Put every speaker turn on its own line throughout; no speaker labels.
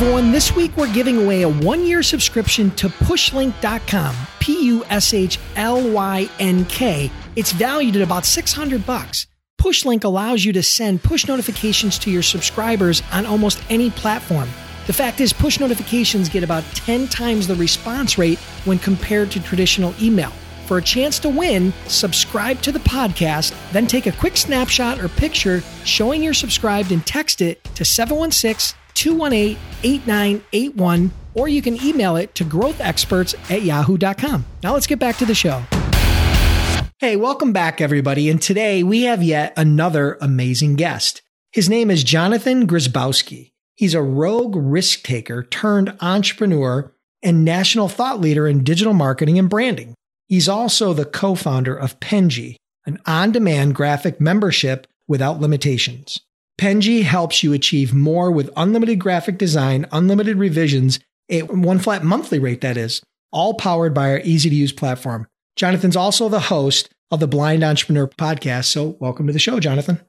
Everyone, this week we're giving away a one year subscription to pushlynk.com, P U S H L Y N K. It's valued at about 600 bucks. Pushlynk allows you to send push notifications to your subscribers on almost any platform. The fact is, push notifications get about 10 times the response rate when compared to traditional email. For a chance to win, subscribe to the podcast, then take a quick snapshot or picture showing you're subscribed and text it to 716 218 8981, or you can email it to growthexperts at yahoo.com. Now let's get back to the show. Hey, welcome back, everybody. And today we have yet another amazing guest. His name is Jonathan Grzybowski. He's a rogue risk taker turned entrepreneur and national thought leader in digital marketing and branding. He's also the co founder of Penji, an on demand graphic membership without limitations. Penji helps you achieve more with unlimited graphic design, unlimited revisions, a one flat monthly rate, that is, all powered by our easy to use platform. Jonathan's also the host of the Blind Entrepreneur podcast. So, welcome to the show, Jonathan.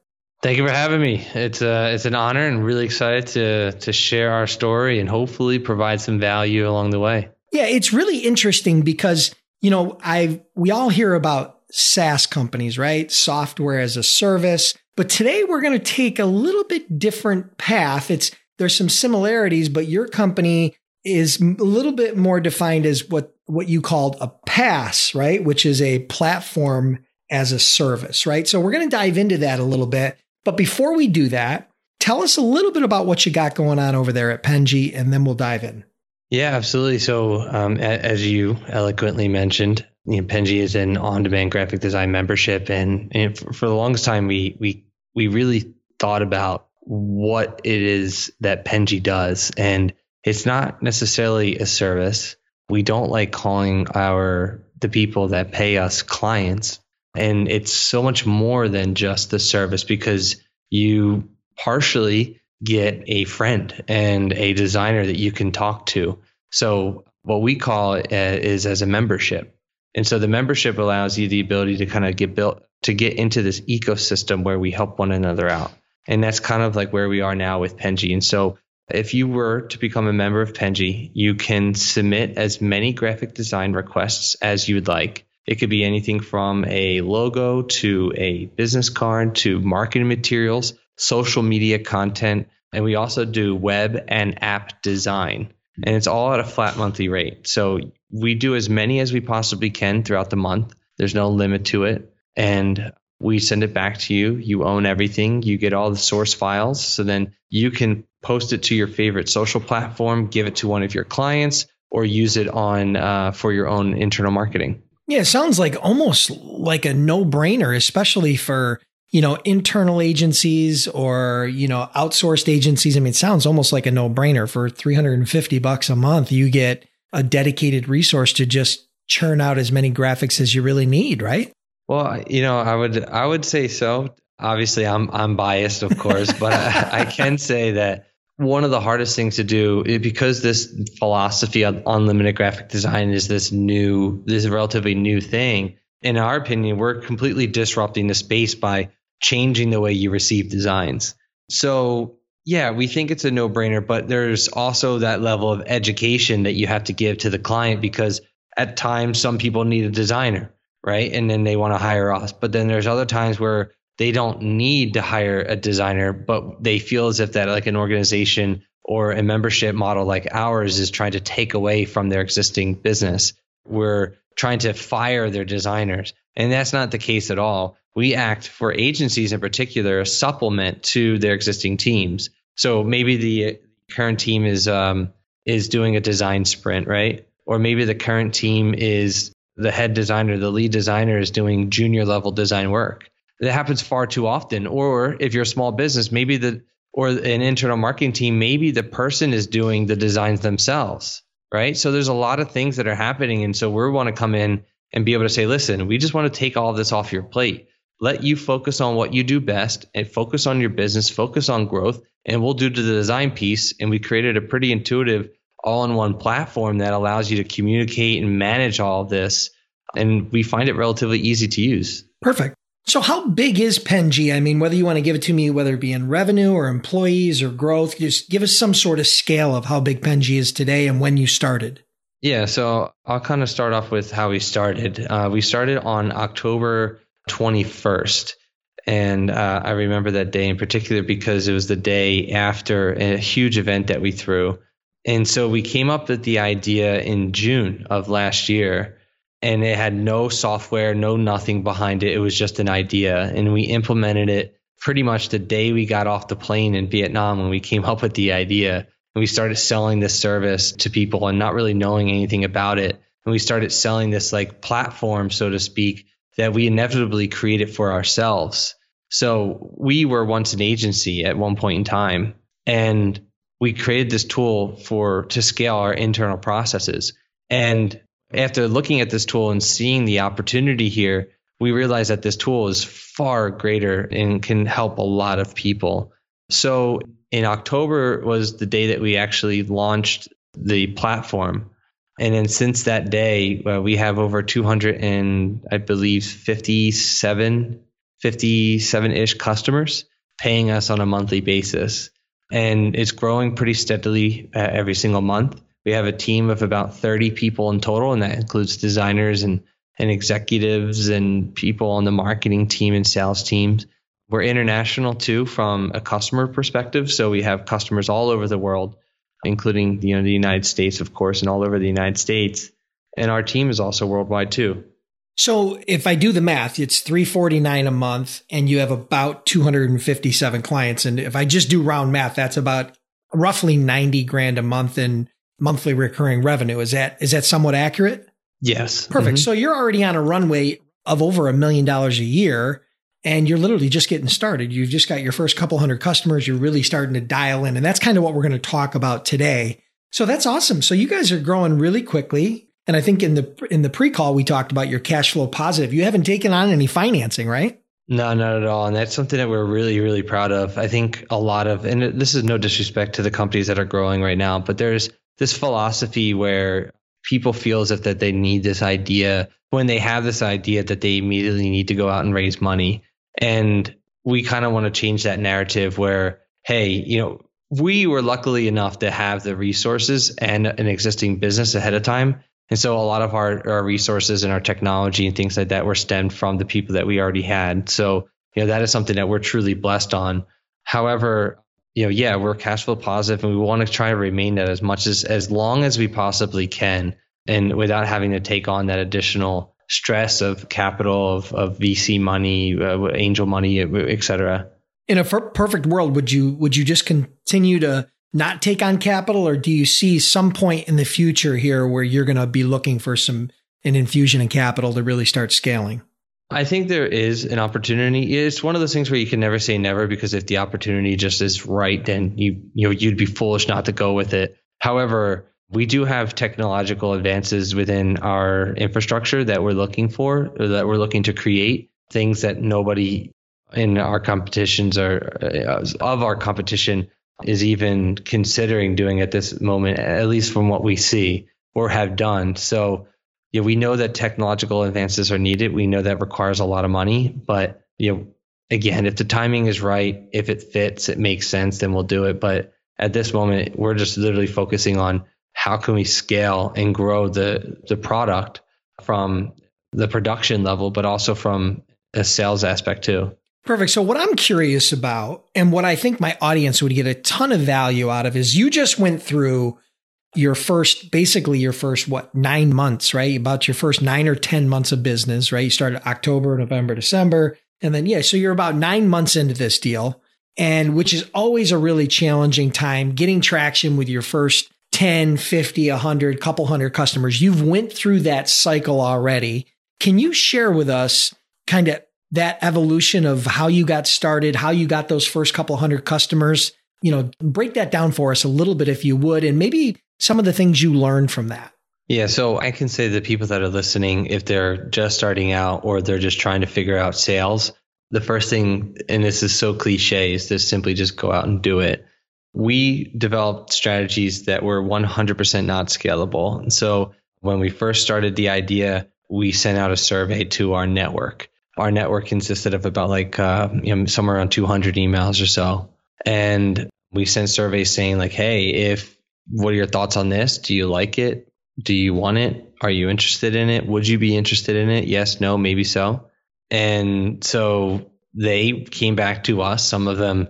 Thank you for having me. It's uh, it's an honor and really excited to to share our story and hopefully provide some value along the way.
Yeah, it's really interesting because you know I we all hear about SaaS companies, right? Software as a service. But today we're going to take a little bit different path. It's there's some similarities, but your company is a little bit more defined as what what you called a PaaS, right? Which is a platform as a service, right? So we're going to dive into that a little bit. But before we do that, tell us a little bit about what you got going on over there at Penji, and then we'll dive in.
Yeah, absolutely. So, um, as you eloquently mentioned, you know, Penji is an on-demand graphic design membership, and, and for the longest time, we we we really thought about what it is that Penji does, and it's not necessarily a service. We don't like calling our the people that pay us clients. And it's so much more than just the service because you partially get a friend and a designer that you can talk to. So what we call it uh, is as a membership. And so the membership allows you the ability to kind of get built to get into this ecosystem where we help one another out. And that's kind of like where we are now with Penji. And so if you were to become a member of Penji, you can submit as many graphic design requests as you would like. It could be anything from a logo to a business card to marketing materials, social media content, and we also do web and app design. And it's all at a flat monthly rate. So we do as many as we possibly can throughout the month. There's no limit to it. And we send it back to you. You own everything. You get all the source files. So then you can post it to your favorite social platform, give it to one of your clients, or use it on uh, for your own internal marketing.
Yeah, it sounds like almost like a no brainer, especially for you know internal agencies or you know outsourced agencies. I mean, it sounds almost like a no brainer. For three hundred and fifty bucks a month, you get a dedicated resource to just churn out as many graphics as you really need, right?
Well, you know, I would I would say so. Obviously, I'm I'm biased, of course, but I, I, can say that one of the hardest things to do because this philosophy of unlimited graphic design is this new, this relatively new thing. In our opinion, we're completely disrupting the space by changing the way you receive designs. So yeah, we think it's a no brainer, but there's also that level of education that you have to give to the client because at times some people need a designer, right? And then they want to hire us. But then there's other times where they don't need to hire a designer, but they feel as if that like an organization or a membership model like ours is trying to take away from their existing business. We're trying to fire their designers. And that's not the case at all. We act for agencies in particular, a supplement to their existing teams. So maybe the current team is um, is doing a design sprint, right? Or maybe the current team is the head designer, the lead designer is doing junior level design work that happens far too often. Or if you're a small business, maybe the or an internal marketing team, maybe the person is doing the designs themselves. right? So there's a lot of things that are happening. And so we want to come in and be able to say, listen, we just want to take all this off your plate. Let you focus on what you do best and focus on your business, focus on growth, and we'll do the design piece. And we created a pretty intuitive all in one platform that allows you to communicate and manage all of this. And we find it relatively easy to use.
Perfect. So, how big is Penji? I mean, whether you want to give it to me, whether it be in revenue or employees or growth, just give us some sort of scale of how big Penji is today and when you started.
Yeah, so I'll kind of start off with how we started. Uh, we started on October 21st. And uh, I remember that day in particular because it was the day after a huge event that we threw. And so we came up with the idea in June of last year, and it had no software, no nothing behind it. It was just an idea. And we implemented it pretty much the day we got off the plane in Vietnam when we came up with the idea. And we started selling this service to people and not really knowing anything about it. And we started selling this like platform, so to speak, that we inevitably created for ourselves. So we were once an agency at one point in time, and we created this tool for to scale our internal processes. And after looking at this tool and seeing the opportunity here, we realized that this tool is far greater and can help a lot of people. So in October was the day that we actually launched the platform. And then since that day, uh, we have over 200 and I believe 57, 57 ish customers paying us on a monthly basis. And it's growing pretty steadily uh, every single month. We have a team of about 30 people in total, and that includes designers and, and executives and people on the marketing team and sales teams. We're international too from a customer perspective. So we have customers all over the world including you know the United States, of course, and all over the United States. And our team is also worldwide too.
So if I do the math, it's 349 a month and you have about 257 clients. And if I just do round math, that's about roughly 90 grand a month in monthly recurring revenue. Is that, is that somewhat accurate?
Yes.
Perfect. Mm-hmm. So you're already on a runway of over a million dollars a year and you're literally just getting started. You've just got your first couple hundred customers. You're really starting to dial in. And that's kind of what we're going to talk about today. So that's awesome. So you guys are growing really quickly. And I think in the in the pre-call we talked about your cash flow positive. You haven't taken on any financing, right?
No, not at all. And that's something that we're really, really proud of. I think a lot of, and this is no disrespect to the companies that are growing right now, but there's this philosophy where people feel as if that they need this idea when they have this idea that they immediately need to go out and raise money. And we kind of want to change that narrative where, hey, you know, we were luckily enough to have the resources and an existing business ahead of time. And so a lot of our, our resources and our technology and things like that were stemmed from the people that we already had. So, you know, that is something that we're truly blessed on. However, you know, yeah, we're cash flow positive and we want to try to remain that as much as as long as we possibly can and without having to take on that additional stress of capital, of, of VC money, uh, angel money, et cetera.
In a f- perfect world, would you would you just continue to not take on capital, or do you see some point in the future here where you're going to be looking for some an infusion in capital to really start scaling?
I think there is an opportunity. It's one of those things where you can never say never because if the opportunity just is right, then you you know you'd be foolish not to go with it. However, we do have technological advances within our infrastructure that we're looking for, that we're looking to create things that nobody in our competitions are uh, of our competition is even considering doing at this moment, at least from what we see or have done. So, yeah, we know that technological advances are needed. We know that requires a lot of money, but you know, again, if the timing is right, if it fits, it makes sense, then we'll do it. But at this moment, we're just literally focusing on how can we scale and grow the the product from the production level, but also from a sales aspect too.
Perfect. So, what I'm curious about, and what I think my audience would get a ton of value out of, is you just went through your first, basically your first, what, nine months, right? About your first nine or 10 months of business, right? You started October, November, December. And then, yeah, so you're about nine months into this deal, and which is always a really challenging time getting traction with your first 10, 50, 100, couple hundred customers. You've went through that cycle already. Can you share with us kind of that evolution of how you got started, how you got those first couple hundred customers? You know, break that down for us a little bit if you would, and maybe some of the things you learned from that.
Yeah, so I can say the people that are listening, if they're just starting out or they're just trying to figure out sales, the first thing, and this is so cliche, is to simply just go out and do it. We developed strategies that were 100% not scalable. And so when we first started the idea, we sent out a survey to our network. Our network consisted of about like uh, you know, somewhere around 200 emails or so. And we sent surveys saying like, hey, if what are your thoughts on this? Do you like it? Do you want it? Are you interested in it? Would you be interested in it? Yes, no, maybe so. And so they came back to us. Some of them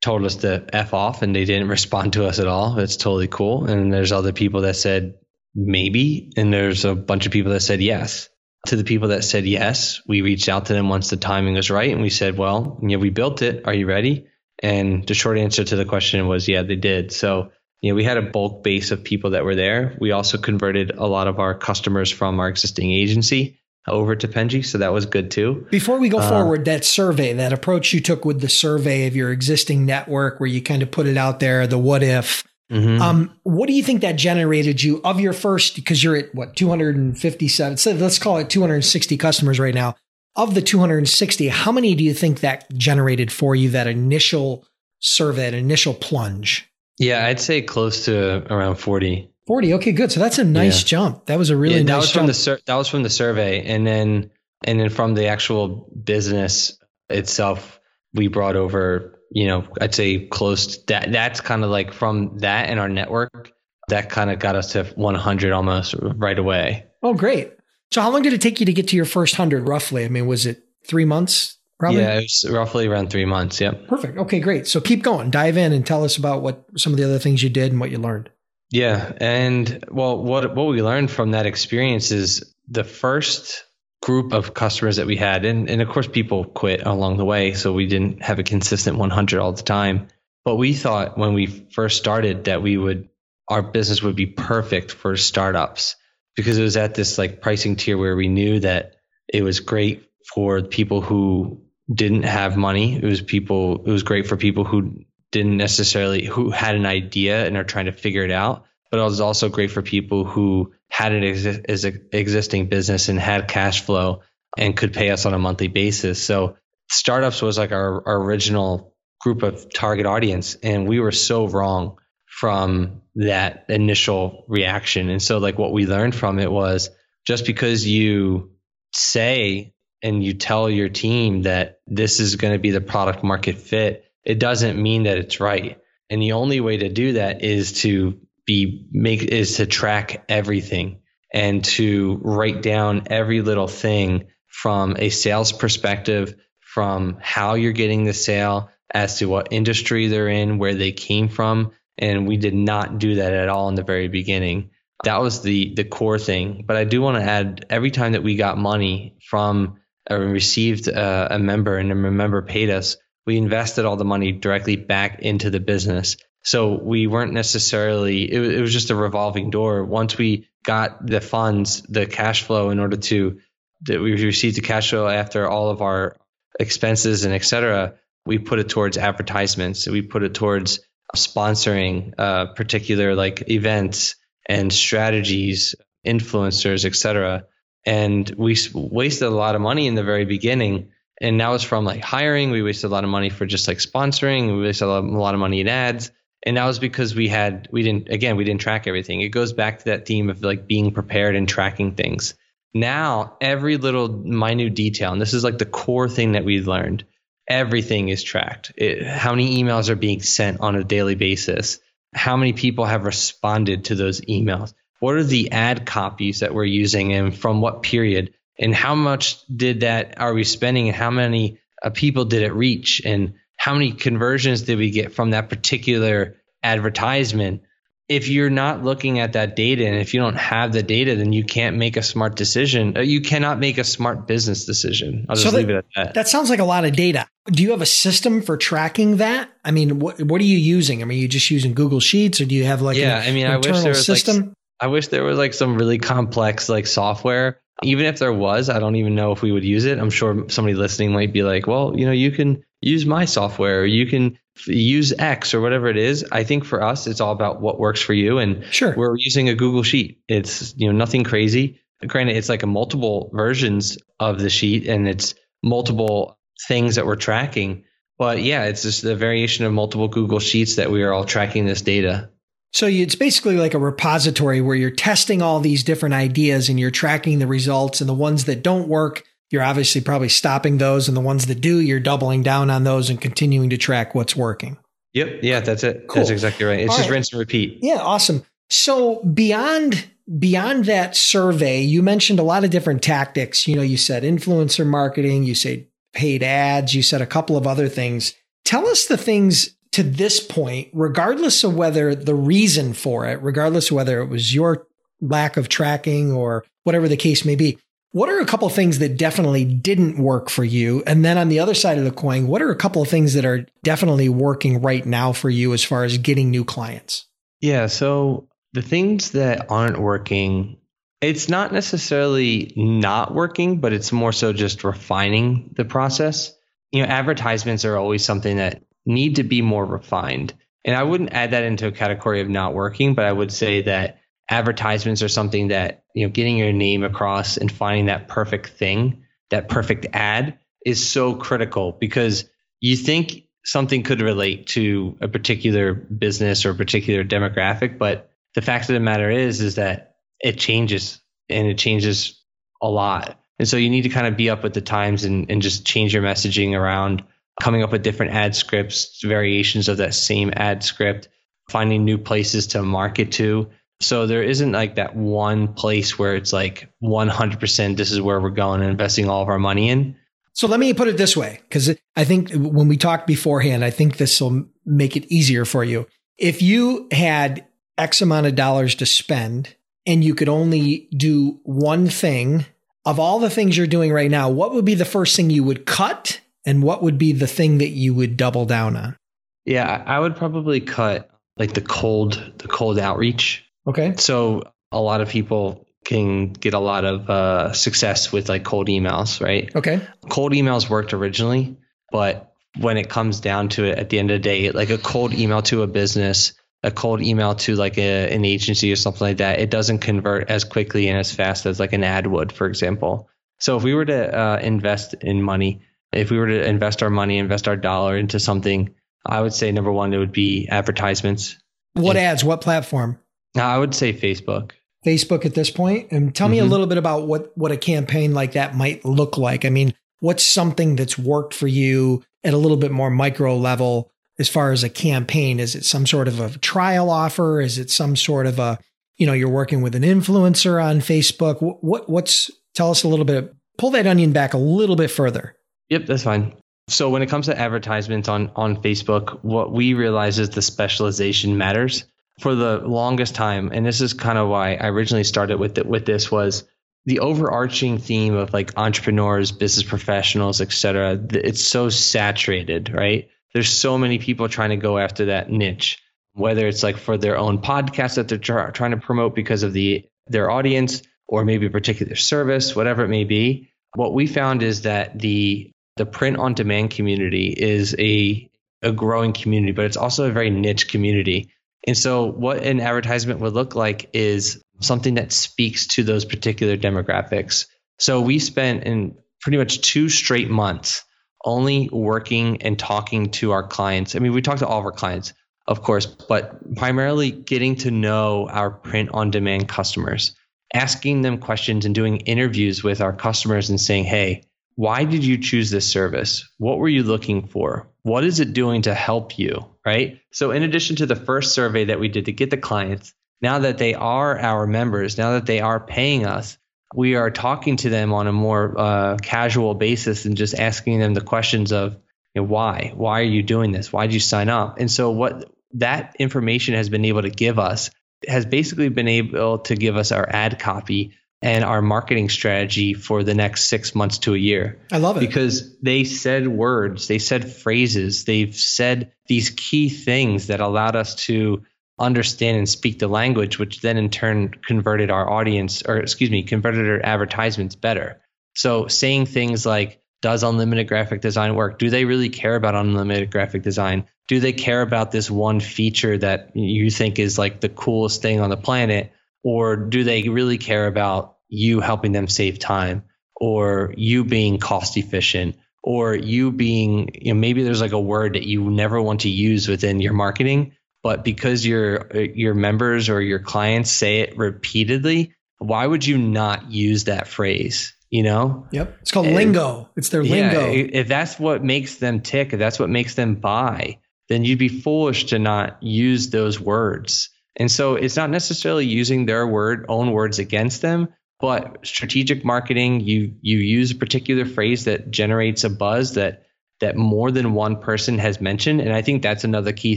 told us to F off and they didn't respond to us at all. It's totally cool. And there's other people that said maybe. And there's a bunch of people that said yes. To the people that said yes, we reached out to them once the timing was right. And we said, well, yeah, we built it. Are you ready? And the short answer to the question was, yeah, they did. So you know, we had a bulk base of people that were there. We also converted a lot of our customers from our existing agency over to Penji, so that was good too.
Before we go uh, forward, that survey, that approach you took with the survey of your existing network, where you kind of put it out there, the what if. Mm-hmm. Um, what do you think that generated you of your first? Because you're at what 257. So let's call it 260 customers right now. Of the 260, how many do you think that generated for you? That initial survey, that initial plunge.
Yeah, I'd say close to around 40.
40. Okay, good. So that's a nice yeah. jump. That was a really
yeah,
nice
that was
jump.
from the sur- that was from the survey and then and then from the actual business itself we brought over, you know, I'd say close to that that's kind of like from that and our network that kind of got us to 100 almost right away.
Oh, great. So how long did it take you to get to your first 100 roughly? I mean, was it 3 months? Probably?
Yeah, it was roughly around three months. Yep.
Perfect. Okay, great. So keep going. Dive in and tell us about what some of the other things you did and what you learned.
Yeah, and well, what what we learned from that experience is the first group of customers that we had, and and of course people quit along the way, so we didn't have a consistent 100 all the time. But we thought when we first started that we would our business would be perfect for startups because it was at this like pricing tier where we knew that it was great for people who didn't have money. It was people. It was great for people who didn't necessarily who had an idea and are trying to figure it out. But it was also great for people who had an exi- as existing business and had cash flow and could pay us on a monthly basis. So startups was like our, our original group of target audience, and we were so wrong from that initial reaction. And so like what we learned from it was just because you say and you tell your team that this is going to be the product market fit, it doesn't mean that it's right. And the only way to do that is to be make is to track everything and to write down every little thing from a sales perspective, from how you're getting the sale, as to what industry they're in, where they came from. And we did not do that at all in the very beginning. That was the the core thing. But I do want to add every time that we got money from or received a, a member and a member paid us, we invested all the money directly back into the business. So we weren't necessarily, it, it was just a revolving door. Once we got the funds, the cash flow in order to, that we received the cash flow after all of our expenses and et cetera, we put it towards advertisements. We put it towards sponsoring uh, particular like events and strategies, influencers, et cetera and we wasted a lot of money in the very beginning and that was from like hiring. We wasted a lot of money for just like sponsoring. We wasted a lot of money in ads. And that was because we had we didn't again we didn't track everything. It goes back to that theme of like being prepared and tracking things. Now every little minute detail and this is like the core thing that we've learned everything is tracked. It, how many emails are being sent on a daily basis? How many people have responded to those emails? What are the ad copies that we're using and from what period and how much did that are we spending and how many uh, people did it reach? And how many conversions did we get from that particular advertisement? If you're not looking at that data and if you don't have the data then you can't make a smart decision. Uh, you cannot make a smart business decision. I'll just so that, leave it at that.
that sounds like a lot of data. Do you have a system for tracking that? I mean what, what are you using? I mean are you just using google sheets or do you have like yeah an i mean i wish there was system?
Like, I wish there was like some really complex like software. Even if there was, I don't even know if we would use it. I'm sure somebody listening might be like, well, you know, you can use my software. or You can use X or whatever it is. I think for us, it's all about what works for you. And
sure.
we're using a Google Sheet. It's you know nothing crazy. Granted, it's like a multiple versions of the sheet, and it's multiple things that we're tracking. But yeah, it's just a variation of multiple Google Sheets that we are all tracking this data.
So it's basically like a repository where you're testing all these different ideas and you're tracking the results and the ones that don't work, you're obviously probably stopping those and the ones that do, you're doubling down on those and continuing to track what's working.
Yep. Yeah, that's it. Cool. That's exactly right. It's all just right. rinse and repeat.
Yeah, awesome. So beyond beyond that survey, you mentioned a lot of different tactics. You know, you said influencer marketing, you said paid ads, you said a couple of other things. Tell us the things to this point, regardless of whether the reason for it, regardless of whether it was your lack of tracking or whatever the case may be, what are a couple of things that definitely didn't work for you? And then on the other side of the coin, what are a couple of things that are definitely working right now for you as far as getting new clients?
Yeah. So the things that aren't working, it's not necessarily not working, but it's more so just refining the process. You know, advertisements are always something that need to be more refined. And I wouldn't add that into a category of not working, but I would say that advertisements are something that, you know, getting your name across and finding that perfect thing, that perfect ad is so critical because you think something could relate to a particular business or a particular demographic, but the fact of the matter is is that it changes and it changes a lot. And so you need to kind of be up with the times and, and just change your messaging around coming up with different ad scripts, variations of that same ad script, finding new places to market to. So there isn't like that one place where it's like 100% this is where we're going and investing all of our money in.
So let me put it this way, because I think when we talked beforehand, I think this will make it easier for you. If you had X amount of dollars to spend and you could only do one thing of all the things you're doing right now, what would be the first thing you would cut and what would be the thing that you would double down on?
Yeah, I would probably cut like the cold the cold outreach.
Okay.
So a lot of people can get a lot of uh, success with like cold emails, right?
Okay.
Cold emails worked originally, but when it comes down to it, at the end of the day, like a cold email to a business, a cold email to like a, an agency or something like that, it doesn't convert as quickly and as fast as like an ad would, for example. So if we were to uh, invest in money, if we were to invest our money, invest our dollar into something, I would say number one, it would be advertisements.
What ads? What platform?
I would say Facebook.
Facebook at this point. point, and tell mm-hmm. me a mm-hmm. little bit about what what a campaign like that might look like. I mean, what's something that's worked for you at a little bit more micro level as far as a campaign? Is it some sort of a trial offer? Is it some sort of a you know you're working with an influencer on Facebook? What, what what's tell us a little bit. Pull that onion back a little bit further.
Yep, that's fine. So when it comes to advertisements on on Facebook, what we realize is the specialization matters. For the longest time, and this is kind of why I originally started with it, with this was the overarching theme of like entrepreneurs, business professionals, etc. It's so saturated, right? There's so many people trying to go after that niche, whether it's like for their own podcast that they're tr- trying to promote because of the their audience or maybe a particular service, whatever it may be. What we found is that the the print on demand community is a a growing community, but it's also a very niche community. And so what an advertisement would look like is something that speaks to those particular demographics. So we spent in pretty much two straight months only working and talking to our clients. I mean, we talked to all of our clients, of course, but primarily getting to know our print on demand customers, asking them questions and doing interviews with our customers and saying, hey, why did you choose this service? What were you looking for? What is it doing to help you? Right. So, in addition to the first survey that we did to get the clients, now that they are our members, now that they are paying us, we are talking to them on a more uh, casual basis and just asking them the questions of you know, why? Why are you doing this? Why did you sign up? And so, what that information has been able to give us has basically been able to give us our ad copy and our marketing strategy for the next six months to a year.
I love it.
Because they said words, they said phrases, they've said these key things that allowed us to understand and speak the language, which then in turn converted our audience, or excuse me, converted our advertisements better. So saying things like, does unlimited graphic design work? Do they really care about unlimited graphic design? Do they care about this one feature that you think is like the coolest thing on the planet? Or do they really care about you helping them save time or you being cost efficient or you being, you know, maybe there's like a word that you never want to use within your marketing, but because your your members or your clients say it repeatedly, why would you not use that phrase? You know?
Yep. It's called and, lingo. It's their yeah, lingo.
If that's what makes them tick, if that's what makes them buy, then you'd be foolish to not use those words. And so it's not necessarily using their word own words against them, but strategic marketing, you you use a particular phrase that generates a buzz that that more than one person has mentioned. And I think that's another key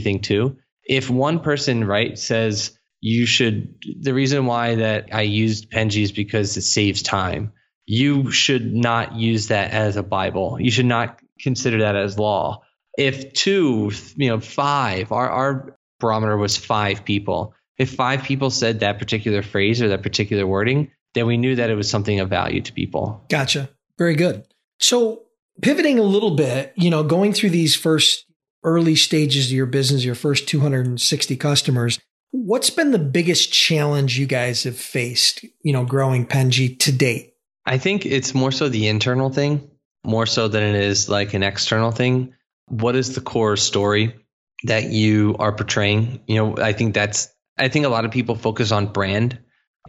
thing too. If one person, right, says you should the reason why that I used Penji is because it saves time you should not use that as a Bible. You should not consider that as law. If two, you know, five, our, our barometer was five people. If five people said that particular phrase or that particular wording, then we knew that it was something of value to people.
Gotcha. Very good. So pivoting a little bit, you know, going through these first early stages of your business, your first 260 customers, what's been the biggest challenge you guys have faced, you know, growing Penji to date?
I think it's more so the internal thing, more so than it is like an external thing. What is the core story that you are portraying? You know, I think that's, I think a lot of people focus on brand,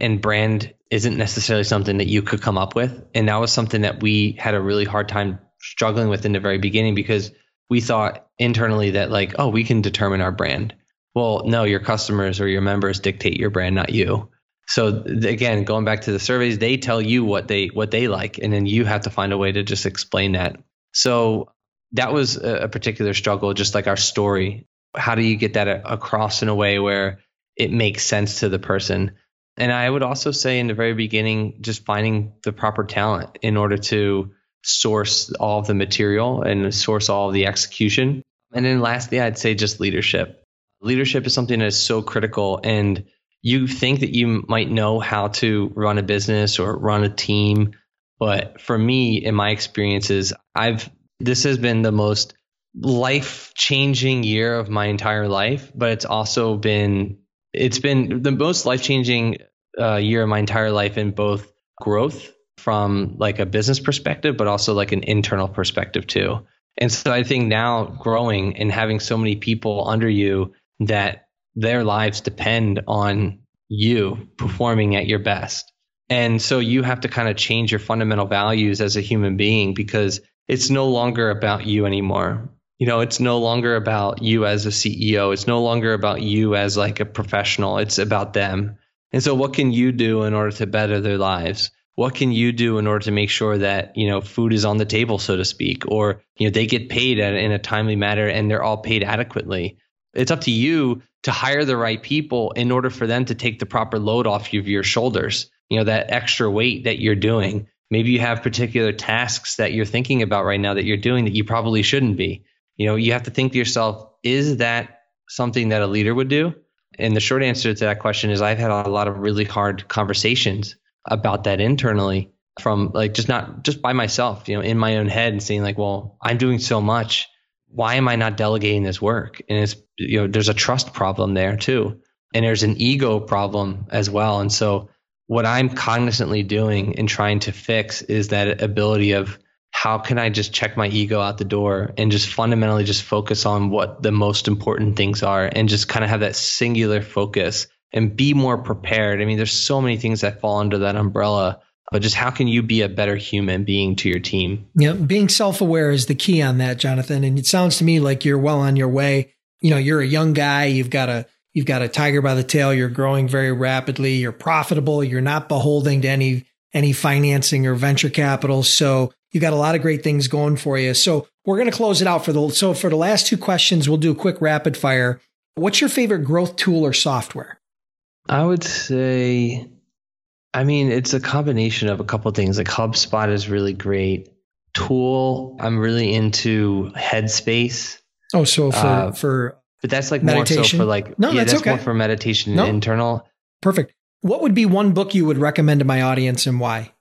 and brand isn't necessarily something that you could come up with. And that was something that we had a really hard time struggling with in the very beginning because we thought internally that, like, oh, we can determine our brand. Well, no, your customers or your members dictate your brand, not you. So again, going back to the surveys, they tell you what they what they like, and then you have to find a way to just explain that. So that was a, particular struggle, just like our story. How do you get that across in a way where it makes sense to the person? And I would also say in the very beginning, just finding the proper talent in order to source all of the material and source all of the execution. And then lastly, I'd say just leadership. Leadership is something that is so critical and you think that you might know how to run a business or run a team. But for me, in my experiences, I've, this has been the most life changing year of my entire life, but it's also been, it's been the most life changing uh, year of my entire life in both growth from like a business perspective, but also like an internal perspective too. And so I think now growing and having so many people under you that their lives depend on you performing at your best. And so you have to kind of change your fundamental values as a human being because it's no longer about you anymore. You know, it's no longer about you as a CEO. It's no longer about you as like a professional. It's about them. And so what can you do in order to better their lives? What can you do in order to make sure that, you know, food is on the table, so to speak, or, you know, they get paid in a timely manner and they're all paid adequately? It's up to you to hire the right people in order for them to take the proper load off of your shoulders. You know, that extra weight that you're doing. Maybe you have particular tasks that you're thinking about right now that you're doing that you probably shouldn't be. You know, you have to think to yourself, is that something that a leader would do? And the short answer to that question is I've had a lot of really hard conversations about that internally from like just not just by myself, you know, in my own head and saying like, well, I'm doing so much why am I not delegating this work? And it's, you know, there's a trust problem there too. And there's an ego problem as well. And so what I'm cognizantly doing and trying to fix is that ability of how can I just check my ego out the door and just fundamentally just focus on what the most important things are and just kind of have that singular focus and be more prepared. I mean, there's so many things that fall under that umbrella but just how can you be a better human being to your team?
Yeah, being self aware is the key on that, Jonathan. And it sounds to me like you're well on your way. You know, you're a young guy. You've got a you've got a tiger by the tail. You're growing very rapidly. You're profitable. You're not beholding to any any financing or venture capital. So you got a lot of great things going for you. So we're going to close it out for the so for the last two questions, we'll do a quick rapid fire. What's your favorite growth tool or software?
I would say I mean, it's a combination of a couple of things. Like HubSpot is really great. Tool, I'm really into Headspace.
Oh, so for uh, for
but that's like meditation? more so for like
no,
yeah,
that's,
that's
okay.
more for meditation no. and internal.
Perfect. What would be one book you would recommend to my audience and why?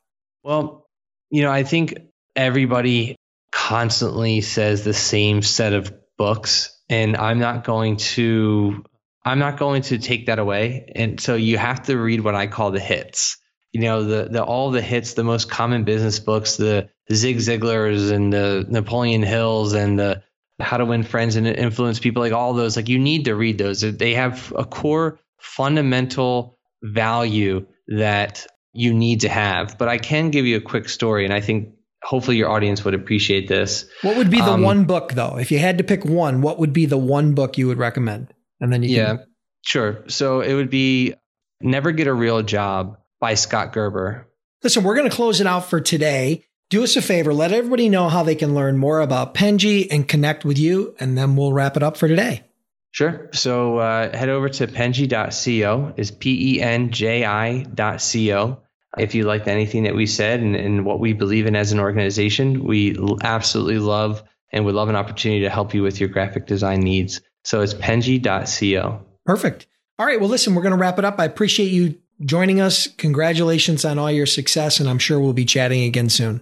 Well, you know, I think everybody constantly says the same set of books and I'm not going to I'm not going to take that away. And so you have to read what I call the hits. You know, the the all the hits, the most common business books, the Zig Ziglars and the Napoleon Hills and the How to Win Friends and Influence People, like all those, like you need to read those. They have a core fundamental value that you need to have. But I can give you a quick story, and I think hopefully your audience would appreciate this.
What would be the um, one book though? If you had to pick one, what would be the one book you would recommend? And then you
Yeah.
Can...
Sure. So it would be Never Get a Real Job by Scott Gerber.
Listen, we're going to close it out for today. Do us a favor, let everybody know how they can learn more about Penji and connect with you, and then we'll wrap it up for today.
Sure. So uh, head over to penji.co, is P E N J I.co. If you liked anything that we said and, and what we believe in as an organization, we absolutely love and would love an opportunity to help you with your graphic design needs. So it's penji.co.
Perfect. All right. Well, listen, we're going to wrap it up. I appreciate you joining us. Congratulations on all your success, and I'm sure we'll be chatting again soon.